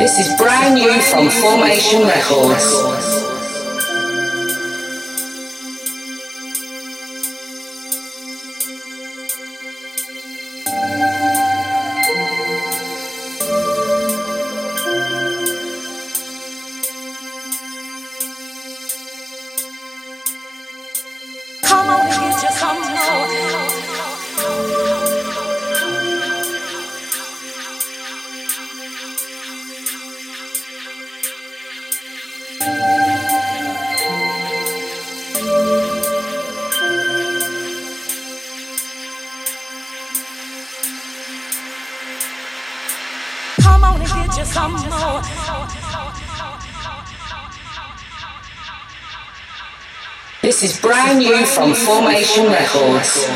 This is brand new from Formation Records. This is brand new from Formation Records.